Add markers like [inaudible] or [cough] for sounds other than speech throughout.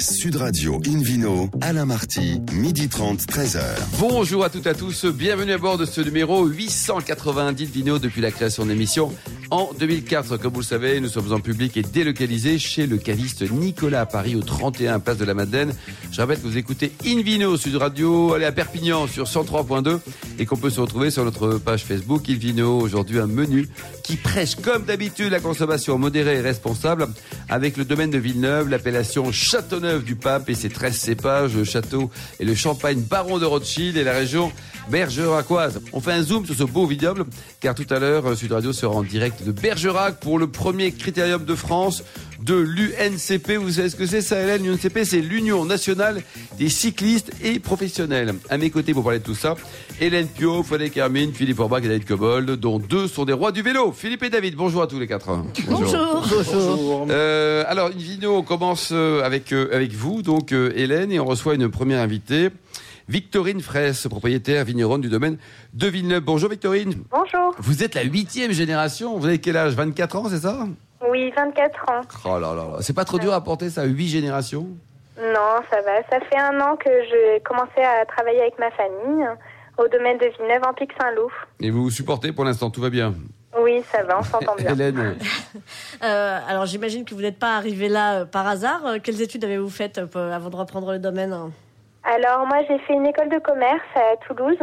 Sud Radio Invino, Alain Marty, midi 30, 13h. Bonjour à toutes et à tous, bienvenue à bord de ce numéro 890 de Vino depuis la création de l'émission en 2004. Comme vous le savez, nous sommes en public et délocalisés chez le caviste Nicolas à Paris au 31 Place de la Madeleine. Je rappelle que vous écoutez Invino Sud Radio, allez à Perpignan sur 103.2 et qu'on peut se retrouver sur notre page Facebook Invino. Aujourd'hui un menu qui prêche comme d'habitude la consommation modérée et responsable avec le domaine de Villeneuve, l'appellation Châteauneuf du Pape et ses 13 cépages, le château et le champagne Baron de Rothschild et la région bergeracoise. On fait un zoom sur ce beau vignoble car tout à l'heure Sud Radio sera en direct de Bergerac pour le premier critérium de France de l'UNCP. Vous savez ce que c'est ça Hélène? L'UNCP c'est l'Union nationale des cyclistes et professionnels. À mes côtés pour parler de tout ça, Hélène Pio, Frédéric Hermine, Philippe Orbach et David Cobold dont deux sont des rois du vélo. Philippe et David, bonjour à tous les quatre. Bonjour. Bonjour. Euh, alors une vidéo, on commence euh, avec, euh, avec vous, donc euh, Hélène, et on reçoit une première invitée. Victorine Fraisse, propriétaire vigneronne du domaine de Villeneuve. Bonjour Victorine. Bonjour. Vous êtes la huitième génération. Vous avez quel âge? 24 ans, c'est ça? Oui, 24 ans. Oh là là là. C'est pas trop dur à porter ça, huit générations? Non, ça va. Ça fait un an que j'ai commencé à travailler avec ma famille au domaine de Villeneuve en Pic-Saint-Loup. Et vous vous supportez pour l'instant, tout va bien? Oui, ça va, on s'entend [laughs] bien. Hélène, [laughs] Euh, alors j'imagine que vous n'êtes pas arrivé là euh, par hasard. Euh, quelles études avez-vous faites euh, avant de reprendre le domaine hein? Alors, moi, j'ai fait une école de commerce à Toulouse.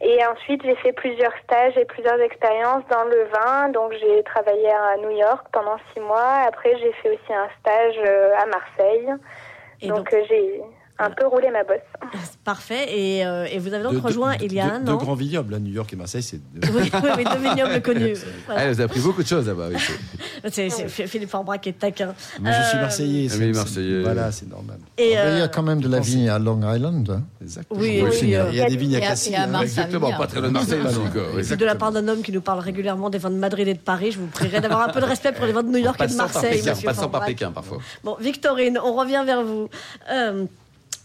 Et ensuite, j'ai fait plusieurs stages et plusieurs expériences dans le vin. Donc, j'ai travaillé à New York pendant six mois. Après, j'ai fait aussi un stage euh, à Marseille. Et donc, donc, euh, j'ai un peu roulé ma bosse. [laughs] parfait. Et, euh, et vous avez donc De- rejoint de- il y a de- un Deux an. grands vignobles, là, New York et Marseille, c'est deux. Oui, oui, oui, deux vignobles [laughs] connus. Voilà. elle vous a appris beaucoup de choses là-bas. oui. [laughs] C'est c'est Philippe qui est taquin. Moi, je suis Euh, Marseillais. Ah oui, Marseillais. Voilà, c'est normal. Et, Mais il y euh, a quand même de la vigne à Long Island. hein. Exactement. Oui, Oui, oui, il y a- euh, il y a des vignes à à- Cassis. à hein. Marseille. Exactement, pas très loin de Marseille c'est de la part d'un homme qui nous parle régulièrement des vins de Madrid et de Paris. Je vous prierai d'avoir un peu de respect pour les vins de New York et de Marseille. Monsieur passant par. Pékin parfois. Bon, Victorine, on revient vers vous.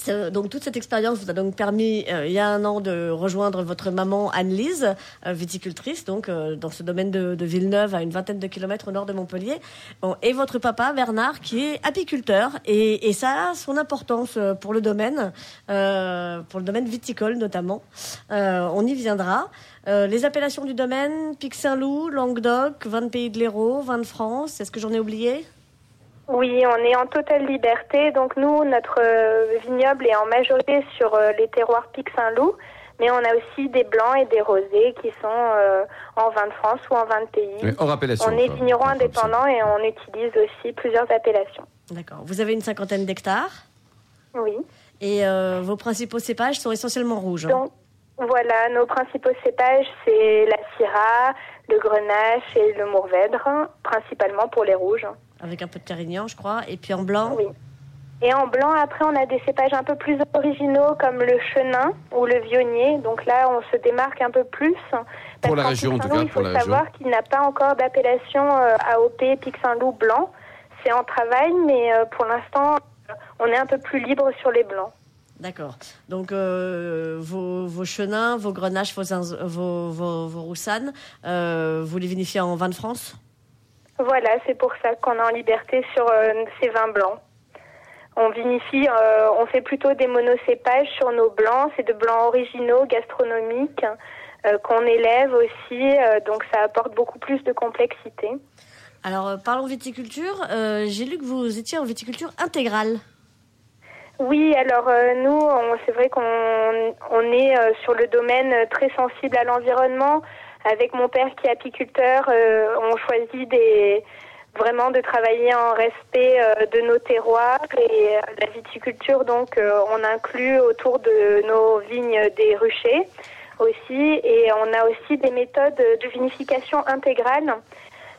Euh, donc toute cette expérience vous a donc permis euh, il y a un an de rejoindre votre maman Anne-Lise, euh, viticultrice donc dans ce domaine de, Villeneuve à une vingtaine de kilomètres au nord de Montpellier. Bon, et votre papa Bernard qui est apiculteur et, ça a son importance pour le domaine, pour le domaine viticole notamment. On y viendra. Les appellations du domaine Pic Saint-Loup, Languedoc, vin de Pays de l'Hérault, vin de France. Est-ce que j'en ai oublié? Oui, on est en totale liberté. Donc nous, notre euh, vignoble est en majorité sur euh, les terroirs Pic-Saint-Loup, mais on a aussi des blancs et des rosés qui sont euh, en vin de France ou en vin de pays. Oui, hors appellation. on est vigneron indépendant et on utilise aussi plusieurs appellations. D'accord. Vous avez une cinquantaine d'hectares? Oui. Et euh, vos principaux cépages sont essentiellement rouges. hein? Donc voilà, nos principaux cépages, c'est la Syrah, le Grenache et le Mourvèdre, principalement pour les rouges. Avec un peu de Carignan, je crois. Et puis en blanc. Oui. Et en blanc, après, on a des cépages un peu plus originaux comme le chenin ou le vionnier. Donc là, on se démarque un peu plus. Parce Pour la région, en tout cas, Il faut pour la savoir qu'il n'a pas encore d'appellation euh, AOP Pic-Saint-Loup blanc. C'est en travail, mais euh, pour l'instant, on est un peu plus libre sur les blancs. D'accord. Donc euh, vos, vos chenins, vos grenaches, vos, zinz- vos, vos, vos roussanes, euh, vous les vinifiez en vin de France? Voilà, c'est pour ça qu'on est en liberté sur euh, ces vins blancs. On vinifie, on fait plutôt des monocépages sur nos blancs. C'est de blancs originaux, gastronomiques, qu'on élève aussi. donc ça apporte beaucoup plus de complexité. Alors parlons viticulture. J'ai lu que vous étiez en viticulture intégrale. Oui, alors euh, nous, c'est vrai qu'on on est euh, sur le domaine euh, très sensible à l'environnement. Avec mon père qui est apiculteur, euh, on choisit des, vraiment de travailler en respect euh, de nos terroirs et euh, la viticulture. Donc, on inclut autour de nos vignes des ruchers aussi, et on a aussi des méthodes de vinification intégrale.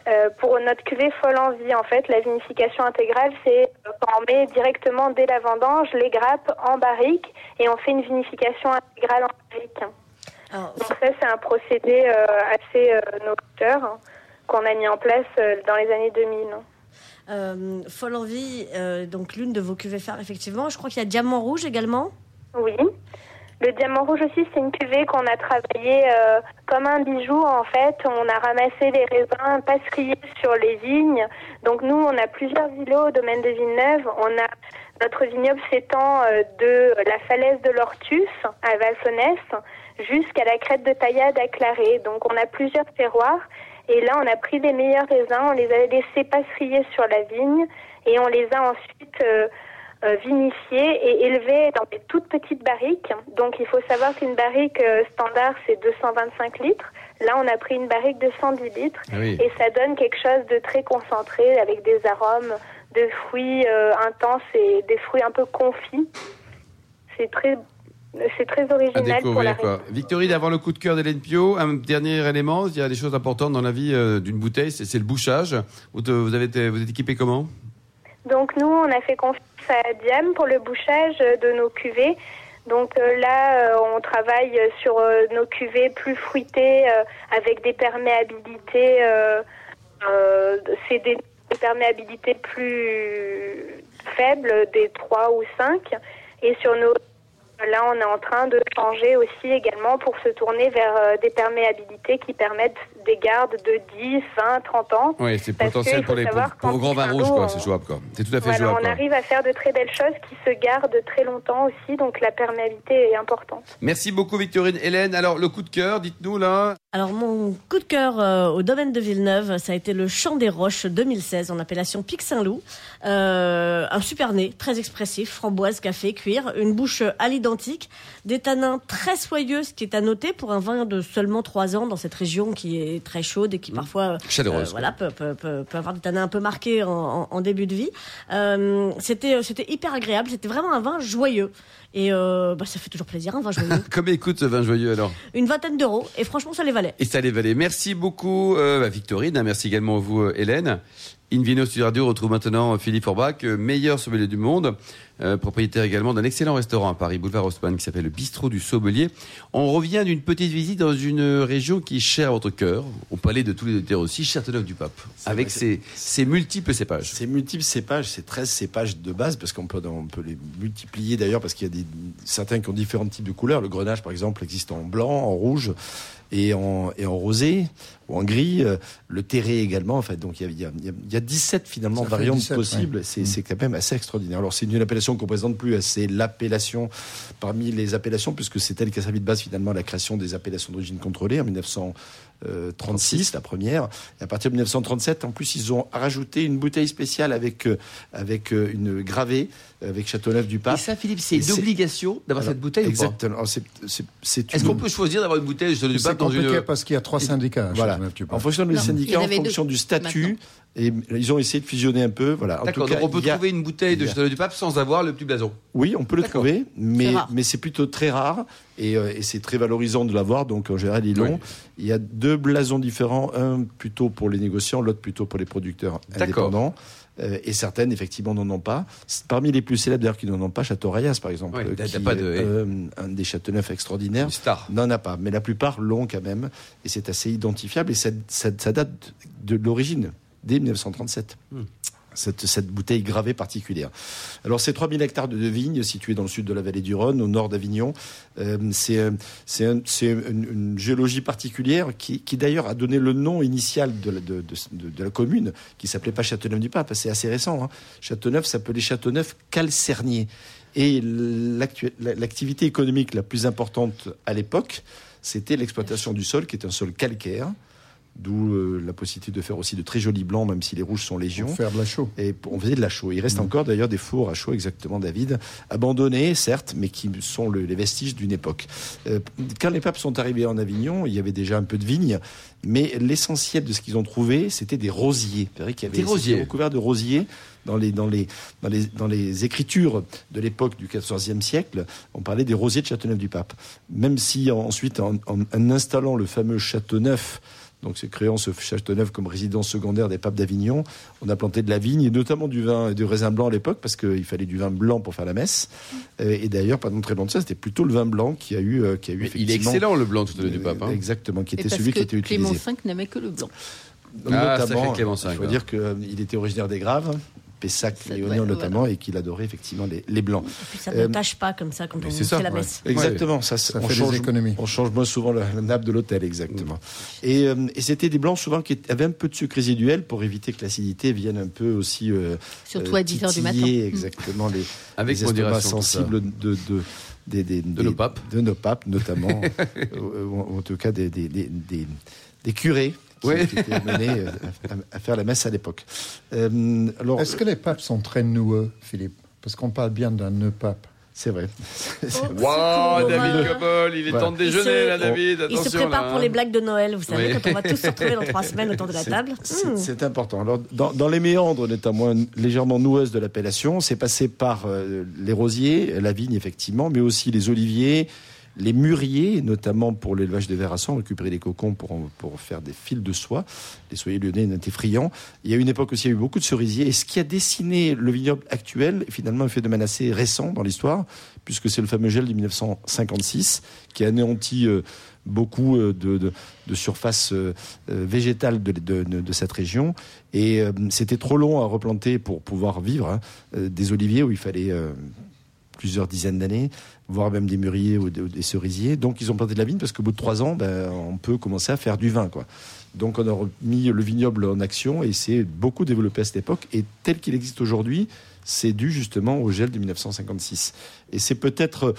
Euh, pour notre cuvée folle en vie, en fait, la vinification intégrale, c'est euh, quand on met directement dès la vendange les grappes en barrique et on fait une vinification intégrale en barrique. Alors, Donc ça, c'est un procédé euh, assez euh, novateur hein, qu'on a mis en place dans les années 2000. euh, Folle Envie, euh, donc l'une de vos cuvées phares, effectivement. Je crois qu'il y a Diamant Rouge également. Oui. Le diamant rouge aussi, c'est une cuvée qu'on a travaillé euh, comme un bijou en fait. On a ramassé les raisins passerillés sur les vignes. Donc nous, on a plusieurs îlots au domaine de Villeneuve. On a Notre vignoble s'étend euh, de la falaise de l'Ortus à Valsonès jusqu'à la crête de Taillade à Claré. Donc on a plusieurs terroirs et là on a pris les meilleurs raisins, on les a laissés passeriller sur la vigne et on les a ensuite euh, vinifiés et élevés dans des toutes petites barriques. Donc il faut savoir qu'une barrique euh, standard c'est 225 litres. Là on a pris une barrique de 110 litres Ah oui. et ça donne quelque chose de très concentré avec des arômes de fruits euh, intenses et des fruits un peu confits. C'est très, c'est très À original pour la découvrir quoi. Victorine, avant le coup de cœur d'Hélène Pio, un dernier élément, il y a des choses importantes dans la vie euh, d'une bouteille, c'est c'est le bouchage. Vous, te- vous avez été- vous êtes équipé comment? Donc nous, on a fait confiance à Diam pour le bouchage de nos cuvées. Donc euh, là, euh, on travaille sur euh, nos cuvées plus fruitées avec des perméabilités. euh, c'est des perméabilités plus faibles, des 3 ou 5. Et sur nos Là, on est en train de changer aussi également pour se tourner vers euh, des perméabilités qui permettent des gardes de 10, 20, 30 ans. Oui, c'est potentiel pour les pour, pour grands vins vin rouges, quoi. on- C'est jouable, quoi. C'est tout à fait Voilà, jouable. on quoi. arrive à faire de très belles choses qui se gardent très longtemps aussi, donc la perméabilité est importante. Merci beaucoup, Victorine. Hélène, alors le coup de cœur, dites-nous là. Alors mon coup de cœur euh, au domaine de Villeneuve, ça a été le Champ des Roches 2016 en appellation Pic Saint-Loup. Euh, un super nez, très expressif, framboise, café, cuir, une bouche à l'identique, des tanins très soyeux, ce qui est à noter pour un vin de seulement 3 ans dans cette région qui est très chaude et qui parfois euh, Chaleureuse, voilà, peut, peut, peut, peut avoir des tanins un peu marqués en, en- en début de vie. Euh, c'était c'était hyper agréable, c'était vraiment un vin joyeux. Et euh, bah, ça fait toujours plaisir, un vin joyeux. [laughs] Combien écoute ce vin joyeux alors Une vingtaine d'euros, et franchement ça les valait. Et ça les valait. Merci beaucoup, euh, bah, Victorine. hein, Merci également à vous, euh, Hélène. Invino Studio Radio retrouve maintenant euh, Philippe Forbach, euh, meilleur sommelier du monde, euh, propriétaire également d'un excellent restaurant à Paris, boulevard Haussmann, qui s'appelle le Bistrot du Sommelier. On revient d'une petite visite dans une région qui est chère à votre cœur, au palais de tous les auditeurs aussi, Châteauneuf-du-Pape, avec vrai, ses, ses multiples cépages. Ces multiples cépages, c'est 13 cépages de base, parce qu'on peut, on peut les multiplier d'ailleurs, parce qu'il y a des, certains qui ont différents types de couleurs. Le grenage, par exemple, existe en blanc, en rouge et en, et en rosé ou en gris. Euh, Le terré également. En fait, donc il y a, il y a, y a- il y a 17 finalement variantes 17, possibles. ouais. C'est Mm. c'est quand même assez extraordinaire. Alors c'est une appellation qu'on présente plus. C'est l'appellation parmi les appellations, puisque c'est elle qui a servi de base finalement à la création des appellations d'origine contrôlée en 1936, la première. Et à partir de 1937, en plus, ils ont rajouté une bouteille spéciale avec, euh, avec euh, une gravée, avec Châteauneuf-du-Pape. Et ça, Philippe, c'est Et une c'est- obligation d'avoir cette bouteille ou pas Exactement. Alors, c'est- c'est- c'est Est-ce qu'on peut choisir d'avoir une bouteille de Châteauneuf-du-Pape C'est dans une... parce qu'il y a trois syndicats. Voilà. En fonction des syndicats, en fonction du statut, maintenant. Et ils ont essayé de fusionner un peu. Voilà. En D'accord, tout cas, donc on peut a- trouver une bouteille de il y a- Châteauneuf-du-Pape sans avoir le petit blason. Oui, on peut le trouver, mais, C'est rare. mais c'est plutôt très rare et, euh, et c'est très valorisant de l'avoir. Donc en général, ils l'ont. Oui. Il y a deux blasons différents, un plutôt pour les négociants, l'autre plutôt pour les producteurs indépendants. Euh, et certaines, effectivement, n'en ont pas. Parmi les plus célèbres, d'ailleurs, qui n'en ont pas, Château Rayas, par exemple, Ouais, euh, qui pas est, de- euh, un des Châteauneuf extraordinaires, Une star. n'en a pas. Mais la plupart l'ont quand même. Et c'est assez identifiable. Et ça, ça- ça date de l'origine, dès 1937. Hmm. Cette, cette bouteille gravée particulière. Alors, c'est 3000 hectares de vignes situés dans le sud de la vallée du Rhône, au nord d'Avignon. Euh, c'est euh, un- une, une géologie particulière qui, qui d'ailleurs a donné le nom initial de la, de, de- de- de la commune, qui s'appelait pas Châteauneuf-du-Pape. C'est assez récent. Hein. Châteauneuf s'appelait Châteauneuf-Calcernier. Et l'activité économique la plus importante à l'époque, c'était l'exploitation du sol, qui est un sol calcaire, d'où euh, la possibilité de faire aussi de très jolis blancs, même si les rouges sont légion. Pour faire de la chaux. Et on faisait de la chaux. Il reste Mm. encore d'ailleurs des fours à chaux, exactement, David, abandonnés, certes, mais qui sont le- les vestiges d'une époque. Euh, quand les papes sont arrivés en Avignon, il y avait déjà un peu de vignes, mais l'essentiel de ce qu'ils ont trouvé, c'était des rosiers. Vrai qu'il y avait Des rosiers. c'était recouvert de rosiers. Dans les, dans, les, dans, les, dans les écritures de l'époque du XIVe siècle, on parlait des rosiers de Châteauneuf-du-Pape. Même si en- ensuite, en, en- en installant le fameux Châteauneuf, donc c'est créant ce Châteauneuf comme résidence secondaire des papes d'Avignon, on a planté de la vigne et notamment du vin et du raisin blanc à l'époque parce qu'il fallait du vin blanc pour faire la messe. Et d'ailleurs, pendant très longtemps, c'était plutôt le vin blanc qui a eu, euh, qui a eu Mais il est excellent, le blanc de Châteauneuf-du-Pape. euh, hein. Exactement, qui était celui qui était Clément utilisé. V n'aimait que le blanc. Ah, Notamment, Clément V, il faut dire qu'il était originaire des Graves. Pessac, doit- notamment, et qu'il adorait effectivement les, les blancs. Et puis ça Euh, ne tâche pas comme ça quand on fait la ouais. messe. Exactement, ça, Ça on fait des change, économies. On change moins souvent la, la nappe de l'hôtel, exactement. Et, euh, et c'était des blancs souvent qui avaient un peu de sucre résiduel pour éviter que l'acidité vienne un peu aussi. euh, Surtout euh, à 10 heures du matin. titiller, Exactement, les, [laughs] Avec les estomacs modération, sensibles de, de, des- des- des- nos papes. De nos papes, notamment, [laughs] euh, ou en tout cas des, des, des, des- des curés. Qui, Ouais. qui étaient amenés euh, à, à faire la messe à l'époque. Euh, alors, Est-ce que les papes sont très noueux, Philippe? Parce qu'on parle bien d'un nœud pape. c'est vrai. Waouh, Cool. David Copol, il est Voilà. temps de déjeuner se- là, David. Il se prépare là, pour hein. les blagues de Noël, vous savez, Oui. quand on va tous se retrouver dans trois semaines autour de la table. C'est Hmm. c'est important. Alors, dans, dans les méandres, notamment légèrement noueuses de l'appellation, c'est passé par euh, les rosiers, la vigne effectivement, mais aussi les oliviers, les mûriers, notamment pour l'élevage des vers à sang, récupérer les cocons pour, pour faire des fils de soie. Les soyers lyonnais en étaient friands. Il y a une époque aussi, il y a eu beaucoup de cerisiers. Et ce qui a dessiné le vignoble actuel, est finalement, un phénomène assez récent dans l'histoire, puisque c'est le fameux gel de 1956 qui a anéanti euh, beaucoup euh, de, de, de surface euh, végétale de, de, cette région. Et c'était trop long à replanter pour pouvoir vivre hein, des oliviers où il fallait plusieurs dizaines d'années, voire même des mûriers ou des, cerisiers. Donc ils ont planté de la vigne parce qu'au bout de trois ans, ben, on peut commencer à faire du vin. Quoi. Donc on a remis le vignoble en action et c'est beaucoup développé à cette époque. Et tel qu'il existe aujourd'hui, c'est dû justement au gel de 1956. Et c'est peut-être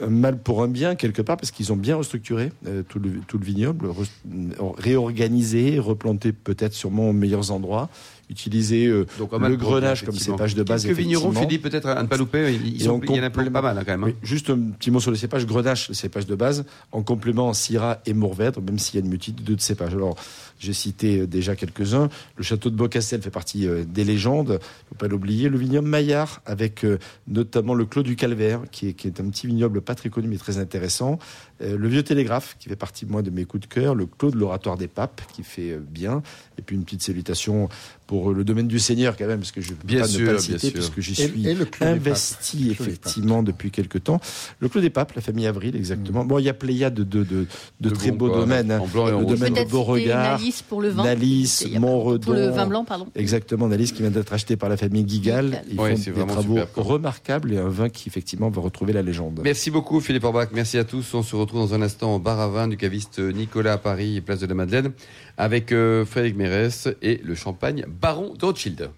un mal pour un bien quelque part parce qu'ils ont bien restructuré euh, tout, le, vignoble, re- réorganisé, replanté peut-être sûrement aux meilleurs endroits, utilisé euh, Donc, le grenage comme cépage de base. Quelques vignerons. Philippe, peut-être à ne pas louper. Ils sont- il y en a pas mal hein, quand même. hein. Oui, juste un petit mot sur le cépage. Grenache, le cépage de base, en complément Syrah et Mourvèdre, même s'il y a une multitude de cépages. Alors, j'ai cité euh, déjà quelques-uns. Le château de Beaucastel fait partie euh, des légendes. Il ne faut pas l'oublier. Le vignoble Maillard, avec euh, notamment le Clos du Calvaire, qui est, qui est un petit vignoble pas très connu, mais très intéressant. Le Vieux Télégraphe, qui fait partie, moi, de mes coups de cœur. Le Clos de l'Oratoire des Papes, qui fait bien. Et puis, une petite salutation pour le domaine du Seigneur, quand même, parce que je ne peux Bien pas sûr, ne pas le citer, puisque j'y suis et investi effectivement depuis quelques temps. Le Clos des Papes, la famille Avril, exactement. Bon, il y a Pléiade de, de, de, de De très beaux quoi, domaines. hein. en blanc et en le rouge. domaine de Beauregard, Nalis pour le vin. Nalis, Montredon. Pour le vin blanc, pardon. Exactement, Nalis qui vient d'être acheté par la famille Guigal. Guigal. Ils Ouais, font c'est des vraiment travaux remarquables et un vin qui effectivement va retrouver la légende. Merci beaucoup Philippe Orbach, merci à tous. On se retrouve dans un instant au bar à vin du caviste Nicolas à Paris, place de la Madeleine, avec euh, Frédéric Mérès et le champagne Baron de Rothschild.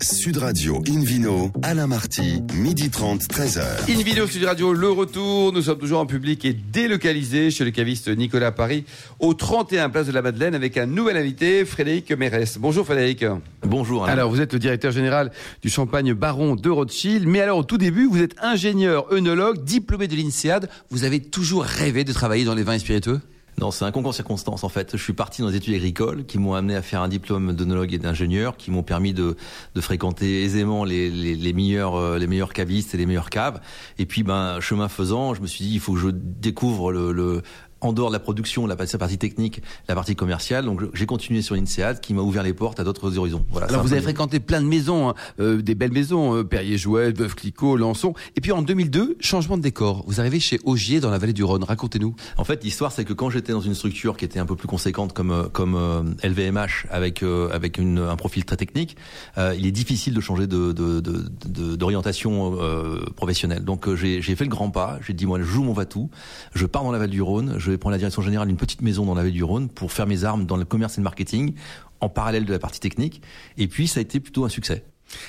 Sud Radio Invino, Alain Marty, midi 30, 13h. In vidéo Sud Radio, le retour. Nous sommes toujours en public et délocalisés chez le caviste Nicolas Paris, au 31 place de la Madeleine, avec un nouvel invité, Frédéric Mérès. Bonjour Frédéric. Bonjour. Alain. Alors, vous êtes le directeur général du champagne Baron de Rothschild. Mais alors, au tout début, vous êtes ingénieur œnologue, diplômé de l'INSEAD. Vous avez toujours rêvé de travailler dans les vins et spiritueux? Non, c'est un concours de circonstances en fait. Je suis parti dans des études agricoles qui m'ont amené à faire un diplôme d'œnologue et d'ingénieur, qui m'ont permis de, fréquenter aisément les, meilleurs euh, les meilleurs cavistes et les meilleures caves. Et puis, ben chemin faisant, je me suis dit il faut que je découvre le en dehors de la production, la partie, la partie technique, la partie commerciale. Donc j'ai continué sur l'INSEAD qui m'a ouvert les portes à d'autres horizons. Voilà. Alors vous avez fréquenté plein de maisons, hein, euh, des belles maisons, euh, Perrier-Jouët, Veuve Clicquot, Lançon. Et puis en 2002, changement de décor. Vous arrivez chez Augier dans la vallée du Rhône. Racontez-nous. En fait, l'histoire, c'est que quand j'étais dans une structure qui était un peu plus conséquente comme euh, comme euh, LVMH avec avec une, un profil très technique, il est difficile de changer de de- de- de- d'orientation professionnelle. Donc j'ai j'ai fait le grand pas. J'ai dit moi, je joue mon va-tout. Je pars dans la vallée du Rhône. Je vais prendre la direction générale d'une petite maison dans la vallée du Rhône pour faire mes armes dans le commerce et le marketing en parallèle de la partie technique. Et puis ça a été plutôt un succès.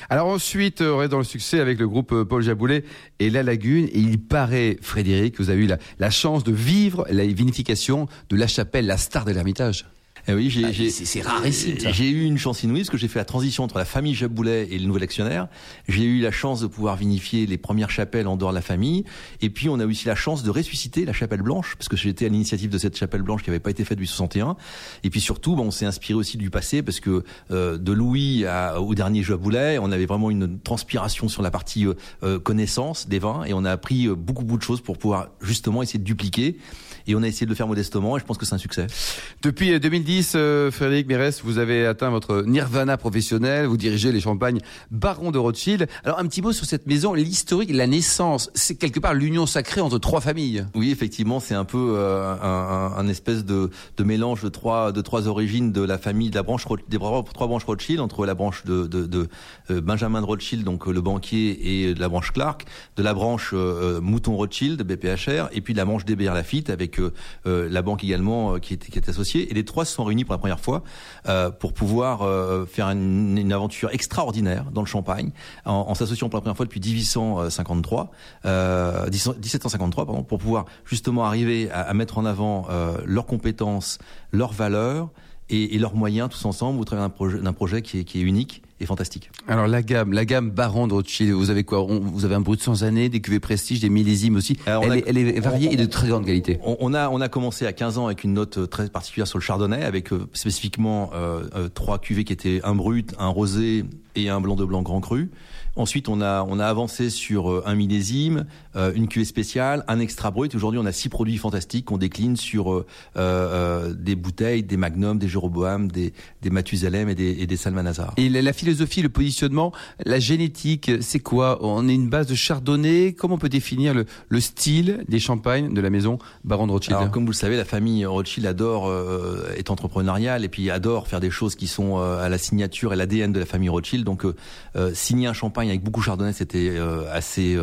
Alors ensuite, euh, on reste dans le succès avec le groupe euh, Paul Jaboulet et La Lagune. Et il paraît, Frédéric, que vous avez eu la, la chance de vivre la vinification de La Chapelle, la star de l'Ermitage. Eh oui, j'ai, Ah, j'ai- c'est- c'est rarissime. J'ai eu une chance inouïe parce que j'ai fait la transition entre la famille Jaboulet et le nouvel actionnaire. J'ai eu la chance de pouvoir vinifier les premières chapelles en dehors de la famille. Et puis, on a eu aussi la chance de ressusciter la chapelle blanche parce que j'étais à l'initiative de cette chapelle blanche qui n'avait pas été faite depuis 61. Et puis surtout, bon, on s'est inspiré aussi du passé parce que euh, de Louis à- au dernier Jaboulet, on avait vraiment une transpiration sur la partie euh, euh, connaissance des vins et on a appris euh, beaucoup, beaucoup de choses pour pouvoir justement essayer de dupliquer. Et on a essayé de le faire modestement et je pense que c'est un succès. Depuis euh, 2010, coulisses, euh, Frédéric Mérès, vous avez atteint votre nirvana professionnel, vous dirigez les champagnes Baron de Rothschild. Alors un petit mot sur cette maison, l'historique, la naissance, c'est quelque part l'union sacrée entre trois familles. Oui, effectivement, c'est un peu euh, un, espèce de, mélange de trois, de trois origines de la famille, de la branche, des trois branches Rothschild, entre la branche de, euh, Benjamin de Rothschild, donc le banquier, et de la branche Clark, de la branche Mouton Rothschild, BPHR, et puis de la branche DBR Lafitte, avec la banque également qui est, qui est associée. Et les trois se sont réunis pour la première fois euh, pour pouvoir euh, faire une, aventure extraordinaire dans le Champagne, en, s'associant pour la première fois depuis 1853, euh, 1753, pardon, pour pouvoir justement arriver à, mettre en avant euh, leurs compétences, leurs valeurs et, et, leurs moyens tous ensemble au travers d'un projet, d'un projet qui est, qui est unique et fantastique. Alors la gamme, la gamme Baron de Rothschild, vous avez quoi? On, Vous avez un brut sans année, des cuvées prestige, des millésimes aussi. Alors elle, a, est, elle, est, variée on, et de très grande qualité. On, on, a on a commencé à 15 ans avec une note très particulière sur le chardonnay, avec euh, spécifiquement euh, euh, trois cuvées qui étaient un brut, un rosé et un blanc de blanc grand cru. Ensuite, on a, on a avancé sur un millésime, euh, une cuvée spéciale, un extra brut. Aujourd'hui, on a six produits fantastiques qu'on décline sur euh, euh, des bouteilles, des Magnum, des Jéroboam, des, des Mathusalem et des, et des Salmanazar. Et la, la, philosophie, le positionnement, la génétique, c'est quoi? On est une base de chardonnay. Comment on peut définir le, le style des champagnes de la maison Baron de Rothschild? Alors, comme vous le savez, la famille Rothschild adore euh, est entrepreneuriale et puis adore faire des choses qui sont à la signature et l'ADN de la famille Rothschild. Donc, signer un champagne avec beaucoup de chardonnay, c'était assez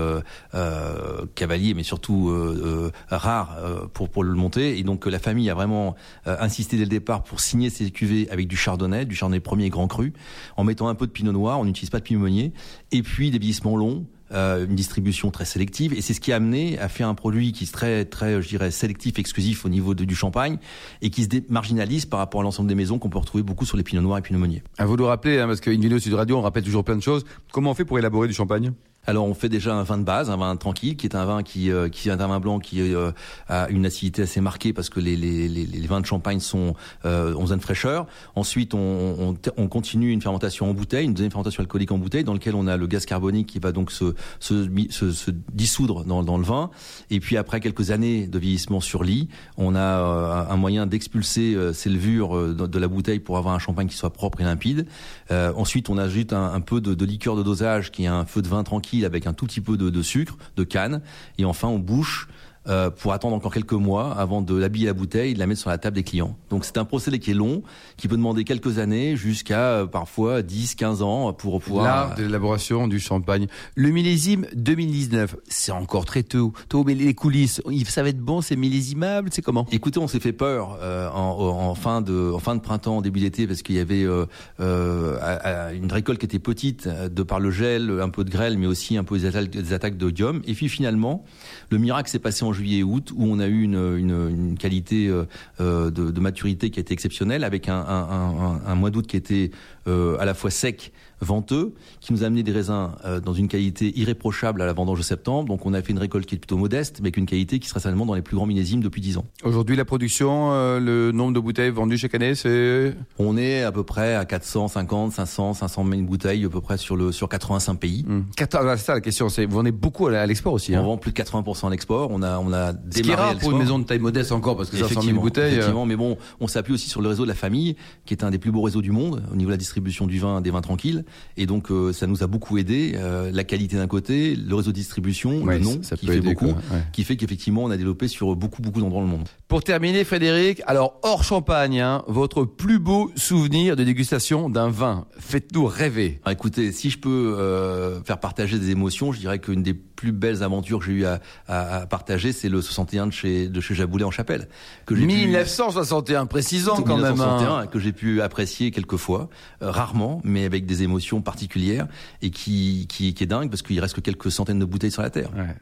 cavalier, mais surtout euh, euh, rare euh, pour pour le monter. Et donc la famille a vraiment insisté dès le départ pour signer ces cuvées avec du chardonnay, du chardonnay premier grand cru, en mettant un peu de pinot noir. On n'utilise pas de pinot meunier, et puis des vieillissements longs. Euh, une distribution très sélective et c'est ce qui a amené à faire un produit qui est très très je dirais sélectif exclusif au niveau du champagne et qui se marginalise par rapport à l'ensemble des maisons qu'on peut retrouver beaucoup sur les pinots noirs et pinot meunier. À vous de rappeler hein, parce qu'une vidéo Sud Radio on rappelle toujours plein de choses. Comment on fait pour élaborer du champagne? Alors on fait déjà un vin de base, un vin tranquille, qui est un vin qui, euh, qui est un vin blanc qui euh, a une acidité assez marquée parce que les, les, les, les vins de champagne sont euh, ont une fraîcheur. Ensuite on, on, on, continue une fermentation en bouteille, une deuxième fermentation alcoolique en bouteille dans lequel on a le gaz carbonique qui va donc se, se, se, se dissoudre dans, dans, le vin. Et puis après quelques années de vieillissement sur lit, on a euh, un moyen d'expulser euh, ces levures euh, de, de, la bouteille pour avoir un champagne qui soit propre et limpide. ensuite on ajoute un, un peu de, de liqueur de dosage qui est un feu de vin tranquille avec un tout petit peu de, sucre, de canne, et enfin on bouche euh, pour attendre encore quelques mois avant de l'habiller la bouteille et de la mettre sur la table des clients. Donc c'est un procédé qui est long, qui peut demander quelques années jusqu'à euh, parfois 10, 15 ans pour pouvoir... L'art de l'élaboration du champagne. Le millésime 2019, c'est encore très tôt, tôt mais les coulisses, ça va être bon, c'est millésimable, c'est comment? Écoutez, on s'est fait peur euh, en, en, fin de, en fin de printemps, début d'été, parce qu'il y avait euh, euh, une récolte qui était petite de par le gel, un peu de grêle, mais aussi un peu des attaques, des attaques d'odium. Et puis finalement, le miracle s'est passé en juillet et août où on a eu une, qualité euh, de, de, maturité qui a été exceptionnelle avec un, mois d'août qui était euh, à la fois sec venteux, qui nous a amené des raisins euh, dans une qualité irréprochable à la vendange de septembre. Donc on a fait une récolte qui est plutôt modeste, mais avec une qualité qui sera certainement dans les plus grands millésimes depuis 10 ans. Aujourd'hui, la production, euh, le nombre de bouteilles vendues chaque année, c'est On est à peu près à 450, 500, 500 000 bouteilles à peu près sur le sur 85 pays. Mmh. c'est ça la question. C'est vous vendez beaucoup à l'export aussi. On hein. vend plus de 80% à l'export. On a on a démarré Ce qui est rare pour une maison de taille modeste encore parce que 500 000 bouteilles. Effectivement, mais bon, on s'appuie aussi sur le réseau de la famille, qui est un des plus beaux réseaux du monde au niveau de la distribution du vin, des vins tranquilles, et donc euh, ça nous a beaucoup aidé. Euh, la qualité d'un côté, le réseau de distribution, ouais, le nom, ça qui peut fait aider, beaucoup, quoi, ouais. qui fait qu'effectivement on a développé sur beaucoup beaucoup d'endroits dans le monde. Pour terminer, Frédéric, alors hors champagne, hein, votre plus beau souvenir de dégustation d'un vin, faites-nous rêver. Alors, écoutez, si je peux euh, faire partager des émotions, je dirais qu'une des plus belles aventures que j'ai eu à, à, à partager, c'est le 61 de chez de chez Jaboulet en Chapelle, que 1961, précisant quand 1961, même. Hein. que j'ai pu apprécier quelques fois, rarement, mais avec des émotions particulières et qui, qui, qui est dingue parce qu'il reste que quelques centaines de bouteilles sur la terre. Ouais.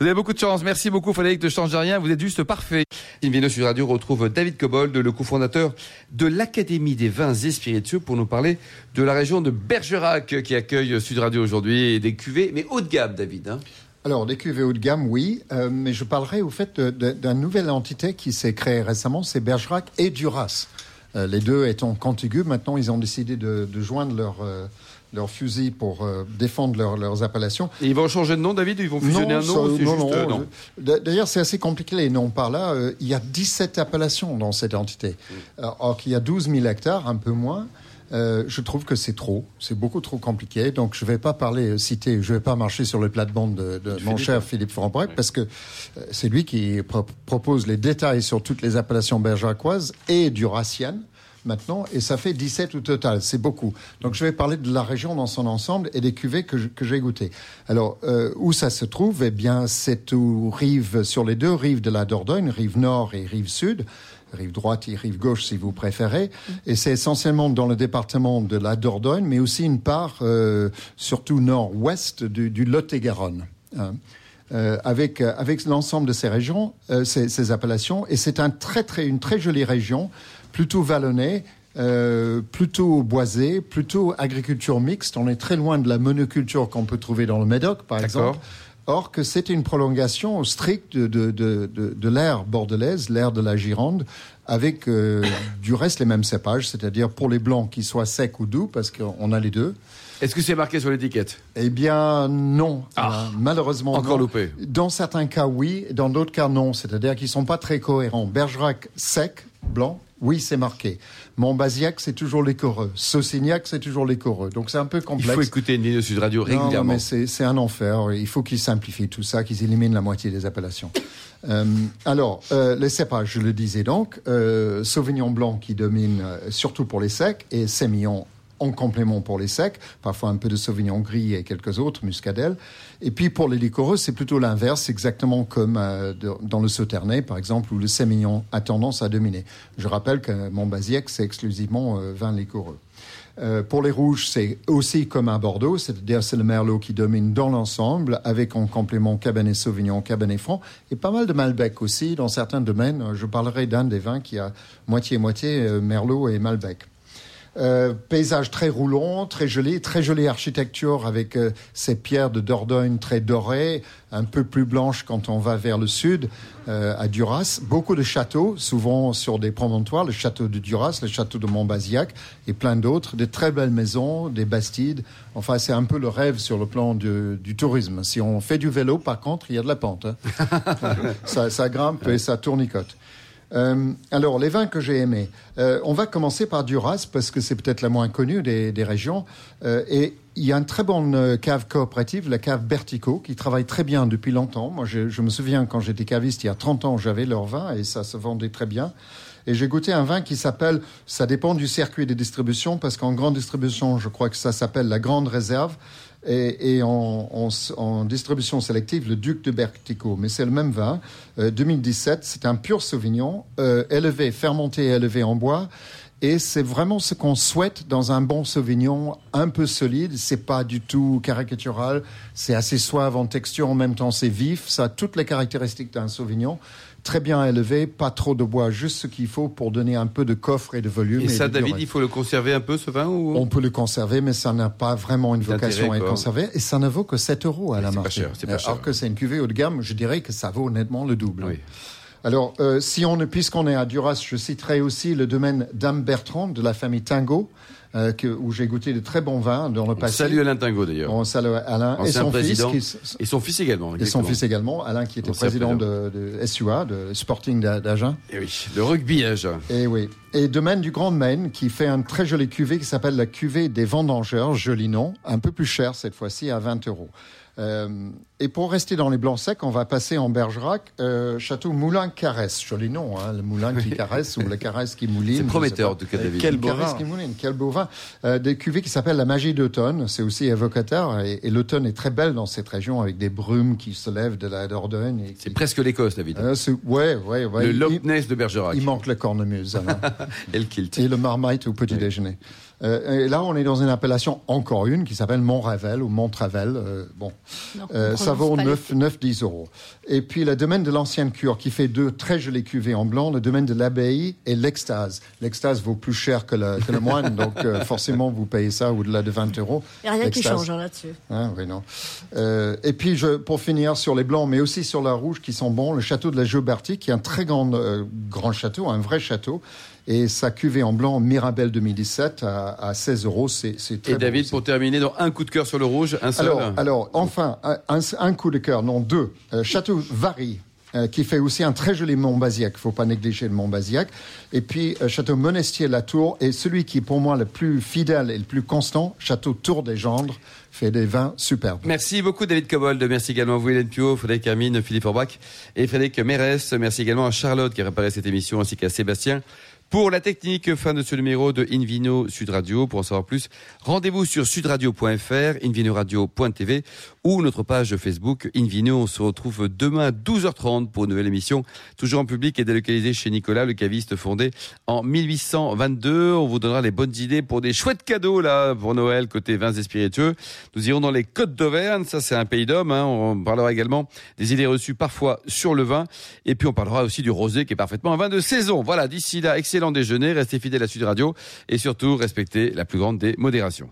Vous avez beaucoup de chance. Merci beaucoup, Frédéric. Ne change rien. Vous êtes juste parfait. Invino sur Radio retrouve David Cobold, le cofondateur de l'Académie des vins et spiritueux, pour nous parler de la région de Bergerac qui accueille Sud Radio aujourd'hui et des cuvées, mais haut de gamme, David. Hein alors, des cuvées haut de gamme, oui, euh, mais je parlerai au fait d'une nouvelle entité qui s'est créée récemment, c'est Bergerac et Duras. Euh, les deux étant contigus, maintenant ils ont décidé de, de joindre leur, euh, leur fusil pour euh, défendre leur- leurs appellations. Et ils vont changer de nom, David? Ils vont fusionner un nom ça- non, juste, euh, non, je- D'ailleurs, c'est assez compliqué les noms par là. Euh, il y a 17 appellations dans cette entité. Mm. Alors, Or qu'il y a 12 000 hectares, un peu moins. Euh, je trouve que c'est trop, c'est beaucoup trop compliqué. Donc, je ne vais pas parler, euh, citer, je ne vais pas marcher sur le plate-bande de, de mon cher Philippe Franbrec, parce que euh, c'est lui qui pro- propose les détails sur toutes les appellations bergeracoises et duraciennes maintenant, et ça fait 17 au total, c'est beaucoup. Donc je vais parler de la région dans son ensemble et des cuvées que j'ai goûtées. Alors, euh, où ça se trouve? Eh bien, c'est aux rives, sur les deux rives de la Dordogne, rive nord et rive sud, rive droite et rive gauche si vous préférez, et c'est essentiellement dans le département de la Dordogne, mais aussi une part, euh, surtout nord-ouest, du, du Lot-et-Garonne. hein. Euh, avec, euh, avec l'ensemble de ces régions, euh, ces, ces appellations. Et c'est un très, très, une très jolie région, plutôt vallonnée, euh, plutôt boisée, plutôt agriculture mixte. On est très loin de la monoculture qu'on peut trouver dans le Médoc, par exemple. Or que c'était une prolongation stricte de, de, de, de, de l'ère bordelaise, l'ère de la Gironde, avec euh, [coughs] du reste les mêmes cépages, c'est-à-dire pour les blancs qui soient secs ou doux, parce qu'on a les deux. Est-ce que c'est marqué sur l'étiquette? Eh bien, non. Ah. Euh, malheureusement, Encore non. loupé. Dans certains cas, oui. Dans d'autres cas, non. C'est-à-dire qu'ils sont pas très cohérents. Bergerac sec, blanc, oui, c'est marqué. Montbazillac, c'est toujours l'écoreux. Saucignac, c'est toujours l'écoreux. Donc c'est un peu Il complexe. faut écouter une ligne Sud Radio Non, non, régulièrement. mais c'est un enfer. Il faut qu'ils simplifient tout ça, qu'ils éliminent la moitié des appellations. Euh, alors, euh, les cépages, je le disais donc, euh, Sauvignon blanc qui domine surtout pour les secs et Sémillon en complément pour les secs, parfois un peu de Sauvignon gris et quelques autres, Muscadelle. Et puis pour les liquoreux, c'est plutôt l'inverse, exactement comme euh, dans le Sauternay, par exemple, où le Sémillon a tendance à dominer. Je rappelle que Montbazillac, c'est exclusivement euh, vin liquoreux. Euh, pour les rouges, c'est aussi comme à Bordeaux, c'est-à-dire c'est le Merlot qui domine dans l'ensemble, avec en complément Cabernet Sauvignon, Cabernet Franc, et pas mal de Malbec aussi dans certains domaines. Je parlerai d'un des vins qui a moitié-moitié Merlot et Malbec. Euh, paysage très roulant, très joli, très jolie architecture avec euh, ces pierres de Dordogne très dorées, un peu plus blanches quand on va vers le sud, euh, à Duras. Beaucoup de châteaux, souvent sur des promontoires, le château de Duras, le château de Montbazillac et plein d'autres. Des très belles maisons, des bastides. Enfin, c'est un peu le rêve sur le plan du, du tourisme. Si on fait du vélo, par contre, il y a de la pente. hein. [laughs] ça, ça grimpe et ça tournicote. Euh, alors, les vins que j'ai aimés. Euh, on va commencer par Duras, parce que c'est peut-être la moins connue des, des régions. Euh, et il y a une très bonne euh, cave coopérative, la cave Bertico, qui travaille très bien depuis longtemps. Moi, je, je me souviens, quand j'étais caviste, il y a 30 ans, j'avais leur vin et ça se vendait très bien. Et j'ai goûté un vin qui s'appelle, ça dépend du circuit de distribution, parce qu'en grande distribution, je crois que ça s'appelle la Grande Réserve, et, et en, en- en distribution sélective, le Duc de Bertico. Mais c'est le même vin, euh, 2017, c'est un pur Sauvignon, euh, élevé, fermenté et élevé en bois. Et c'est vraiment ce qu'on souhaite dans un bon Sauvignon, un peu solide. C'est pas du tout caricatural. C'est assez suave en texture, en même temps c'est vif. Ça a toutes les caractéristiques d'un Sauvignon. Très bien élevé, pas trop de bois, juste ce qu'il faut pour donner un peu de coffre et de volume. Et ça, David, durée. il faut le conserver un peu, ce vin ou... On peut le conserver, mais ça n'a pas vraiment une vocation à être conservé. Et ça ne vaut que 7 euros à la c'est pas marque. cher, c'est pas cher. Alors que c'est une cuvée haut de gamme, je dirais que ça vaut honnêtement le double. Oui. Alors, euh, si on, puisqu'on est à Duras, je citerai aussi le domaine Dame Bertrand de la famille Tingo, euh, que, où j'ai goûté de très bons vins dans le passé. Salut Alain Tingo, d'ailleurs. On salue Alain et son fils. Qui, Et son fils également. et son fils également, Alain qui était Ancien président de, de SUA, de Sporting d'A- d'Agen. Et Eh oui, le rugby à Agen. Et oui. Et domaine du Grand Maine qui fait un très joli cuvée qui s'appelle la cuvée des vendangeurs, joli nom, un peu plus cher cette fois-ci à 20 euros. Euh, et pour rester dans les blancs secs, on va passer en Bergerac, euh, château Moulin Caresse, joli nom, hein, le moulin qui caresse ou le caresse qui mouline. C'est prometteur, en tout cas. David. Quel beau Caresse vin. qui mouline, quel beau vin. Euh, des cuvées qui s'appellent la magie d'automne, c'est aussi évocateur et, et l'automne est très belle dans cette région avec des brumes qui se lèvent de la Dordogne. et C'est qui- presque l'Écosse, David. Euh, c'est- ouais, ouais, ouais. le Loch Ness de Bergerac. il manque le cornemuse. [laughs] Et le kilt. et le marmite au petit déjeuner. Euh, et là, on est dans une appellation, encore une, qui s'appelle Montravel ou Montravel. Euh, bon, Non, Euh, ça vaut pas 9, 9, 10 euros. Et puis, le domaine de l'ancienne cure, qui fait deux très jolies cuvées en blanc, le domaine de l'abbaye et l'extase. L'extase vaut plus cher que le, que le moine, [laughs] donc euh, forcément, vous payez ça au-delà de 20 euros. Il n'y a rien qui change hein, là-dessus. Hein, oui, non. Euh, et puis, je, pour finir sur les blancs, mais aussi sur la rouge, qui sont bons, le château de la Jobertie, qui est un très grand, grand château, un vrai château, Et sa cuvée en blanc Mirabelle 2017 à, à 16 euros, c'est très Et David, pour terminer, dans un coup de cœur sur le rouge, un seul. Alors, alors enfin, un, un- coup de cœur, non, deux. Euh, Château Vary, euh, qui fait aussi un très joli Mont-Baziac. Il faut pas négliger le Mont-Baziac. Et puis, euh, Château Monestier-la-Tour. Et celui qui est pour moi le plus fidèle et le plus constant, Château Tour des Gendres, fait des vins superbes. Merci beaucoup David Cobold, merci également à vous Hélène Pio, Frédéric Hermine, Philippe Orbach et Frédéric Mérès. Merci également à Charlotte qui a préparé cette émission ainsi qu'à Sébastien. Pour la technique, fin de ce numéro de Invino Sud Radio. Pour en savoir plus, rendez-vous sur sudradio.fr, invinoradio.tv ou notre page Facebook Invino. On se retrouve demain à 12h30 pour une nouvelle émission, toujours en public et délocalisée chez Nicolas, le caviste fondé en 1822. On vous donnera les bonnes idées pour des chouettes cadeaux là pour Noël côté vins et spiritueux. Nous irons dans les Côtes d'Auvergne, ça c'est un pays d'hommes. hein. On parlera également des idées reçues parfois sur le vin. Et puis on parlera aussi du rosé qui est parfaitement un vin de saison. Voilà, d'ici là, excellent déjeuner, restez fidèles à Sud Radio et surtout respectez la plus grande des modérations.